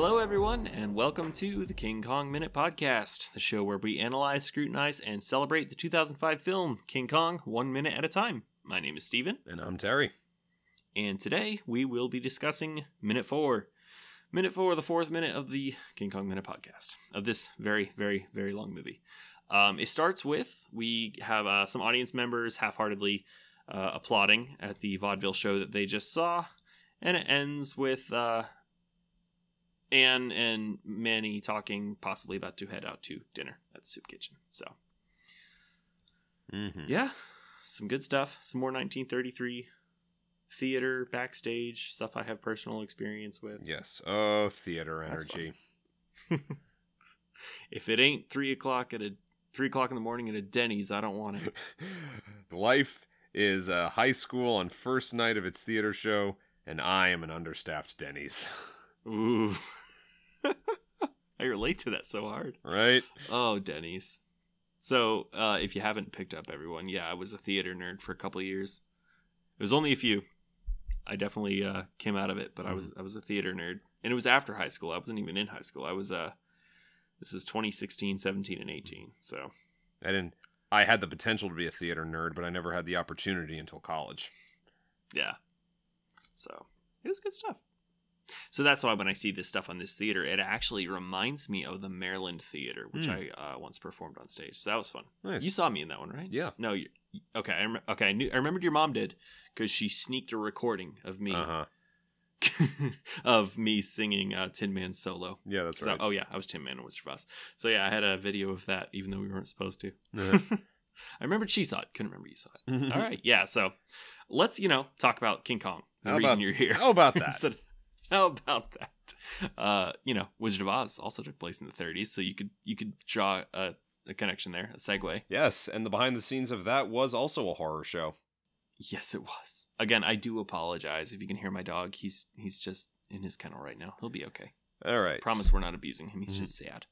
Hello, everyone, and welcome to the King Kong Minute Podcast, the show where we analyze, scrutinize, and celebrate the 2005 film King Kong one minute at a time. My name is Stephen, And I'm Terry. and today we will be discussing Minute 4. Minute 4, the fourth minute of the King Kong Minute Podcast, of this very, very, very long movie. Um, it starts with we have uh, some audience members half heartedly uh, applauding at the vaudeville show that they just saw, and it ends with uh, Anne and Manny talking possibly about to head out to dinner at the soup kitchen. So, Mm-hmm. yeah, some good stuff. Some more 1933 theater backstage stuff I have personal experience with. Yes. Oh, theater energy. If it ain't three o'clock at a three o'clock in the morning at a Denny's, I don't want it. Life is a high school on first night of its theater show, and I am an understaffed Denny's. Ooh, I relate to that so hard. right? Oh, Denny's. So, uh, if you haven't picked up, everyone, yeah, I was a theater nerd for a couple of years. It was only a few. I definitely uh, came out of it, but I was I was a theater nerd, and it was after high school. I wasn't even in high school. I was uh, this is 2016, 17, and 18. So, I didn't. I had the potential to be a theater nerd, but I never had the opportunity until college. yeah. So it was good stuff. So that's why when I see this stuff on this theater, it actually reminds me of the Maryland Theater, which Hmm. I uh, once performed on stage. So that was fun. Nice. You saw me in that one, right? yeah. No, you, okay. I rem- okay. I knew. I remembered your mom did because she sneaked a recording of me Uh huh. of me singing uh, Tin Man solo. Yeah, that's So, right. oh yeah, I was Tin Man and Wizard of Oz. So yeah, I had a video of that, even though we weren't supposed to. Uh-huh. I remembered she saw it. Couldn't remember you saw it. Mhm. All right, yeah. So let's you know talk about King Kong. The How reason about- you're here. How about that? Instead of- how about that? Uh, you know, Wizard of Oz also took place in the 30s, so you could you could draw a, a connection there, a segue. yes, and the behind the scenes of that was also a horror show. Yes, it was. Again, I do apologize if you can hear my dog. He's he's just in his kennel right now. He'll be okay. All right. Promise we're not abusing him. He's Mhm. just sad.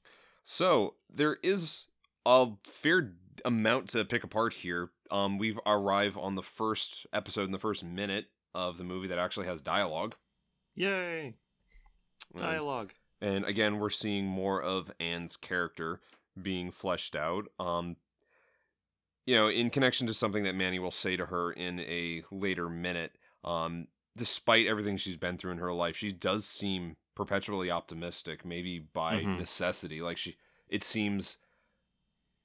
So there is a fair amount to pick apart here. Um, we've arrived on the first episode in the first minute of the movie that actually has dialogue. Yay! Um, Dialogue. and again, we're seeing more of Anne's character being fleshed out. Um, you know, in connection to something that Manny will say to her in a later minute. Um, despite everything she's been through in her life, she does seem perpetually optimistic, maybe by Mhm. necessity. Like she, it seems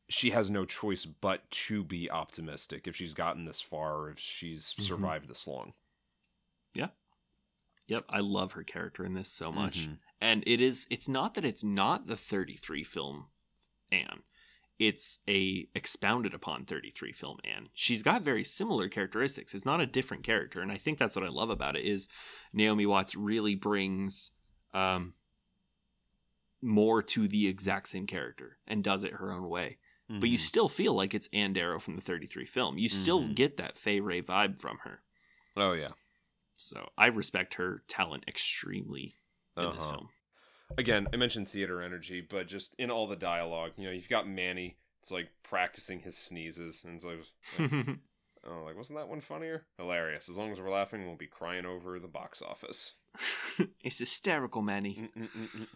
she has no choice but to be optimistic if she's gotten this far, or if she's Mhm. survived this long. Yep, I love her character in this so much. Mhm. and it is it's not that it's not the 33 film Anne. It's a expounded upon 33 film Anne. She's got very similar characteristics. It's not a different character, and I think that's what I love about it is Naomi Watts really brings um more to the exact same character and does it her own way. But you Mhm. still feel like it's Anne Darrow from the 33 film. You still Mhm. get that Fay Wray vibe from her. oh yeah. So I respect her talent extremely in this Uh-huh. film. again, I mentioned theater energy, but just in all the dialogue, you know, you've got Manny. It's like practicing his sneezes, and it's like, like, oh, like wasn't that one funnier? Hilarious. As long as we're laughing, we'll be crying over the box office. it's hysterical, Manny. Mm-mm-mm-mm.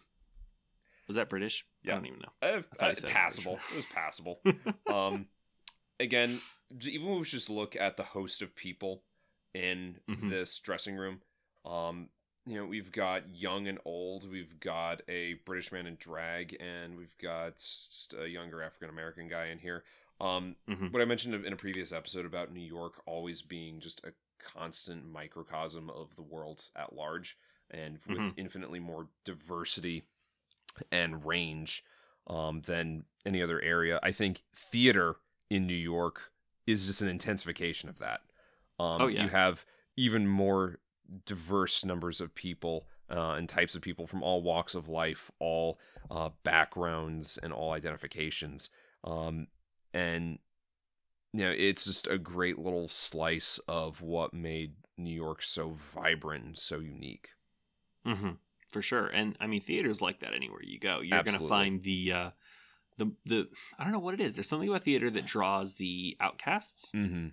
Was that British? Yeah. I don't even know. Uh, thought uh, you said it passable. It was passable. um, again, even if we just look at the host of people in Mhm. this dressing room, um, you know, we've got young and old, we've got a British man in drag, and we've got just a younger African American guy in here. Um, Mhm. what I mentioned in a previous episode about New York always being just a constant microcosm of the world at large, and with Mhm. infinitely more diversity and range um, than any other area. I think theater in New York is just an intensification of that. Um, Oh, yeah. You have even more diverse numbers of people uh, and types of people from all walks of life, all uh, backgrounds, and all identifications. Um, and you know, it's just a great little slice of what made New York so vibrant and so unique. hmm For sure. And I mean, theater's like that anywhere you go. You're going to find the, uh, the, the, I don't know what it is. There's something about theater that draws the outcasts. Mm-hmm.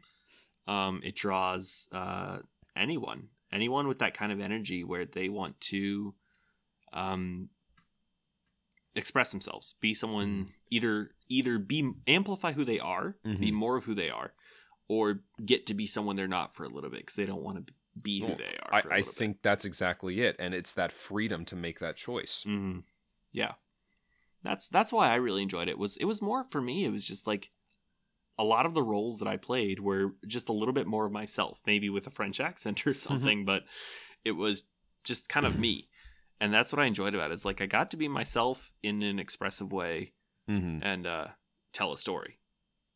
Um, it draws, uh, anyone, anyone with that kind of energy where they want to, um, express themselves, be someone Mm-hmm. either either be amplify who they are, be Mhm. more of who they are, or get to be someone they're not for a little bit because they don't want to be who Well, they are. I, for a I little think that's exactly it, and it's that freedom to make that choice. bit. Mhm. yeah, that's that's why I really enjoyed it. Was it was more for me? It was just like a lot of the roles that I played were just a little bit more of myself, maybe with a French accent or something, but it was just kind of me. And that's what I enjoyed about it. Is like I got to be myself in an expressive way hmm and uh, tell a story.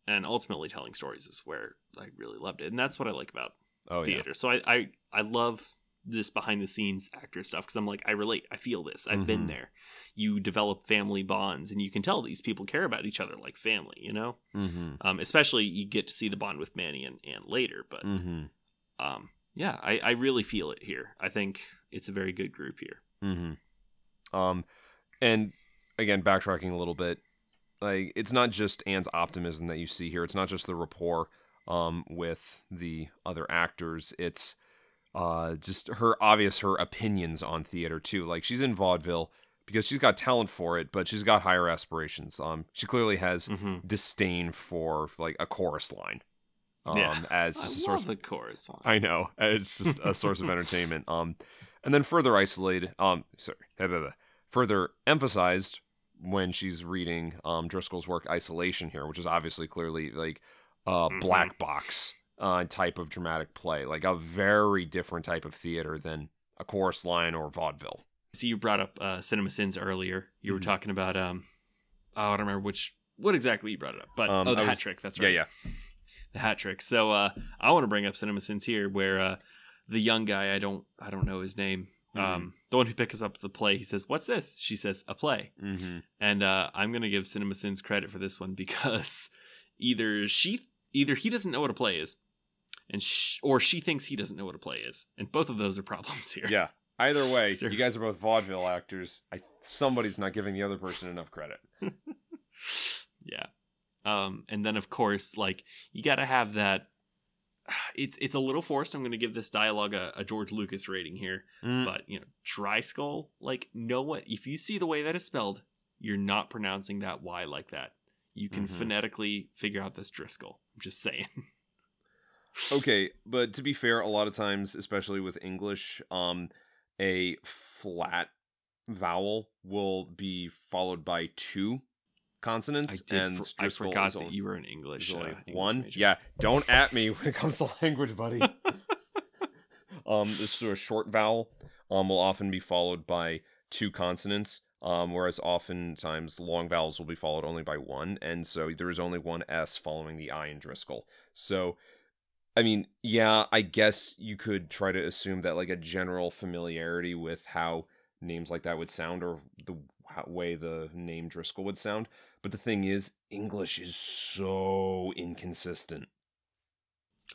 And ultimately, telling stories is where I really loved it, and that's what I like about Oh yeah. theater. So I, I I love this behind the scenes actor stuff because I'm like I relate, I feel this, I've been Mhm. there. You develop family bonds, and you can tell these people care about each other like family. You know, hmm um, especially you get to see the bond with Manny and Anne later, but hmm um, yeah, I, I really feel it here. I think it's a very good group here. hmm Um, and again, backtracking a little bit, like it's not just Anne's optimism that you see here. It's not just the rapport um with the other actors. It's uh just her obvious her opinions on theater too. Like she's in vaudeville because she's got talent for it, but she's got higher aspirations. Um, she clearly has Mm-hmm. disdain for like a chorus line. Um, Yeah. as just a love source the chorus song. I know. It's just a source of entertainment. Um, and then further isolated. Um, sorry, further emphasized when she's reading um Driscoll's work, Isolation here, which is obviously clearly like a Mhm. black box uh type of dramatic play, like a very different type of theater than a chorus line or vaudeville. So you brought up uh, Cinema Sins earlier. You were Mhm. talking about um, oh, I don't remember which what exactly you brought it up, but Um, oh, the I hat trick. That's right. Yeah, yeah. the hat trick. So uh, I want to bring up Cinema Sins here, where uh, the young guy I don't I don't know his name. Mm-hmm. Um, the one who picks up the play, he says, "What's this?" She says, "A play." Mm-hmm. And uh, I'm gonna give Cinema Sins credit for this one because either she either he doesn't know what a play is, and sh- or she thinks he doesn't know what a play is, and both of those are problems here. Yeah. Either way, you guys are both vaudeville actors. I somebody's not giving the other person enough credit. yeah. Um, and then of course, like you got to have that. It's it's a little forced. I'm going to give this dialogue a, a George Lucas rating here, Mm. but you know, dry skull. Like, know what? If you see the way that is spelled, you're not pronouncing that Y like that. You can Mhm. phonetically figure out this Driscoll. I'm just saying. Okay, but to be fair, a lot of times, especially with English, um, a flat vowel will be followed by two consonants, did. and for- I forgot that only, you were is English, uh, English one. major. Yeah, don't at me when it comes to language, buddy. um, this sort of short vowel um will often be followed by two consonants. Um, whereas oftentimes long vowels will be followed only by one, and so there is only one S following the I in Driscoll. So I mean, yeah, I guess you could try to assume that like a general familiarity with how names like that would sound or the way the name Driscoll would sound. But the thing is, English is so inconsistent.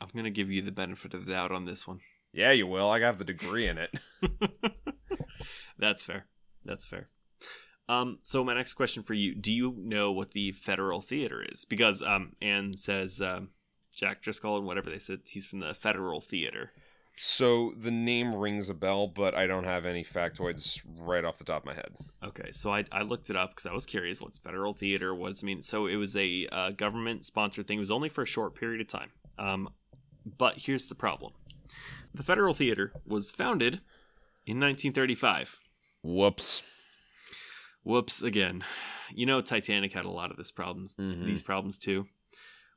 I'm going to give you the benefit of the doubt on this one. Yeah, you will. I have the degree in it. That's fair. That's fair. Um, so my next question for you: Do you know what the Federal Theater is? Because um, Anne says um, Jack Driscoll and whatever they said he's from the Federal Theater. So the name rings a bell, but I don't have any factoids right off the top of my head. Okay, so I, I looked it up because I was curious. What's Federal Theater? What does it mean? So it was a uh, government sponsored thing. It was only for a short period of time. Um, but here's the problem: the Federal Theater was founded in 1935. Whoops. Whoops again. You know, Titanic had a lot of this problems, Mhm. these problems too,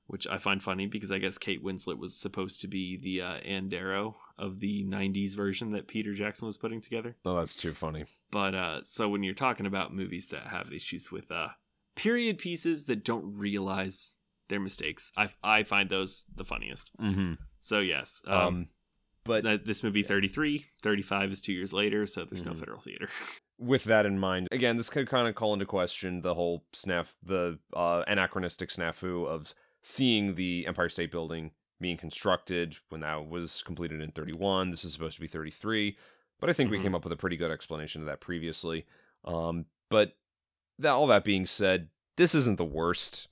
which I find funny because I guess Kate Winslet was supposed to be the uh, Anne Darrow of the '90s version that Peter Jackson was putting together. Oh, that's too funny. But uh, so when you're talking about movies that have issues with uh, period pieces that don't realize their mistakes, I I find those the funniest. Mm-hmm. So yes, um, Um, but this movie 33, 35 is two years later, so there's no Mhm. Federal Theater. with that in mind, again, this could kind of call into question the whole snaf, the uh, anachronistic snafu of seeing the Empire State Building being constructed when that was completed in 31. This is supposed to be 33, but I think we Mhm. came up with a pretty good explanation of that previously. Um, but that, all that being said, this isn't the worst.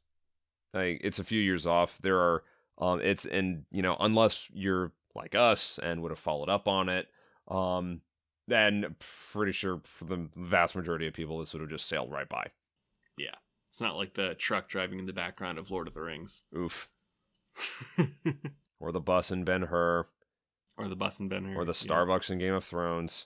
Like, it's a few years off. There are, um, it's and you know, unless you're like us and would have followed up on it, um, then pretty sure for the vast majority of people, this would have just sailed right by. It's not like the truck driving in the background of Lord of the Rings. Oof. Or the bus in Ben Hur, or the bus and Benner. or the yeah. Starbucks in Game of Thrones.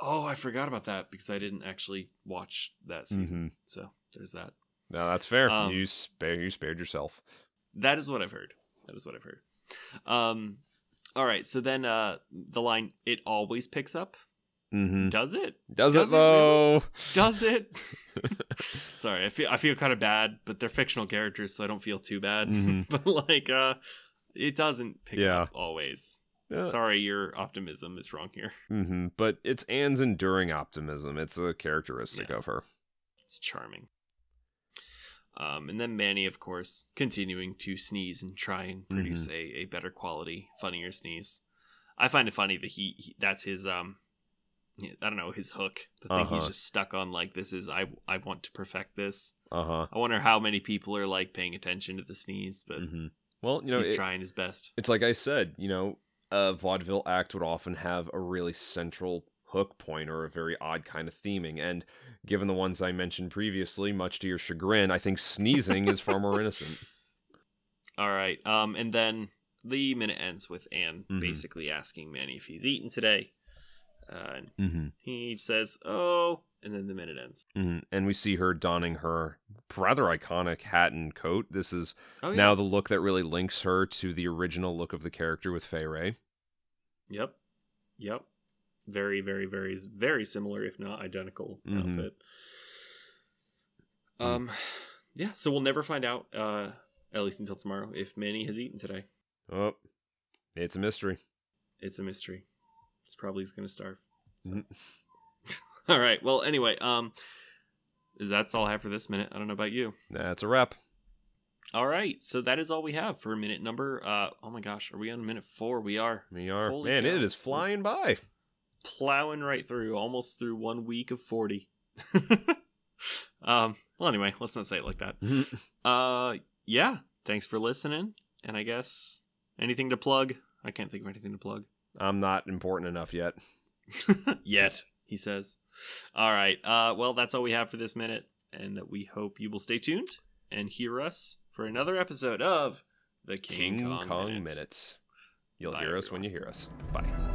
Oh, I forgot about that because I didn't actually watch that season. So there's that. No, that's fair. Um, you spare you spared yourself. That is what I've heard. That is what I've heard. Um, all right. So then, uh, the line "it always picks up." Mm-hmm. Does it? Does, Does it it though? Does it? Sorry, I feel I feel kind of bad, but they're fictional characters, so I don't feel too bad. Mhm. but like, uh, it doesn't pick Yeah. up always. Yeah. Sorry, your optimism is wrong here. Mm-hmm. But it's Anne's enduring optimism. It's a characteristic Yeah. of her. It's charming. Um, and then Manny, of course, continuing to sneeze and try and produce Mm-hmm. a, a better quality, funnier sneeze. I find it funny that he, he that's his um, I don't know his hook. The thing he's Uh-huh. just stuck on. Like this is I I want to perfect this. Uh huh. I wonder how many people are like paying attention to the sneeze, but hmm Well, you know, he's it- trying his best. it's like I said. You know, a vaudeville act would often have a really central hook point or a very odd kind of theming. And given the ones I mentioned previously, much to your chagrin, I think sneezing is far more innocent. All right. Um, and then the minute ends with Anne Mhm. basically asking Manny if he's eaten today. Uh, and Mm-hmm. he says, "Oh," and then the minute ends. Mhm. And we see her donning her rather iconic hat and coat. This is Oh yeah. now the look that really links her to the original look of the character with Fay Wray. Yep. Yep. Very, very, very, very similar, if not identical Mhm. outfit. Mm. Um, yeah. So we'll never find out, uh, at least until tomorrow, if Manny has eaten today. Oh, it's a mystery. It's a mystery. He's probably going to starve. So. Mhm. all right. Well, anyway, um, is that's all I have for this minute. I don't know about you. That's a wrap. All right. So that is all we have for a minute number. Uh, oh my gosh, are we on minute four? We are We are. Holy Man, cow. it is flying by. plowing right through, almost through one week of forty. um. Well, anyway, let's not say it like that. Uh. Yeah. Thanks for listening. And I guess anything to plug. I can't think of anything to plug. I'm not important enough yet. Yet, he says. All right. Uh, well, that's all we have for this minute, and that we hope you will stay tuned and hear us for another episode of the King, King Kong, Kong, Minute. Minutes. You'll Bye, hear us when you hear us. Bye.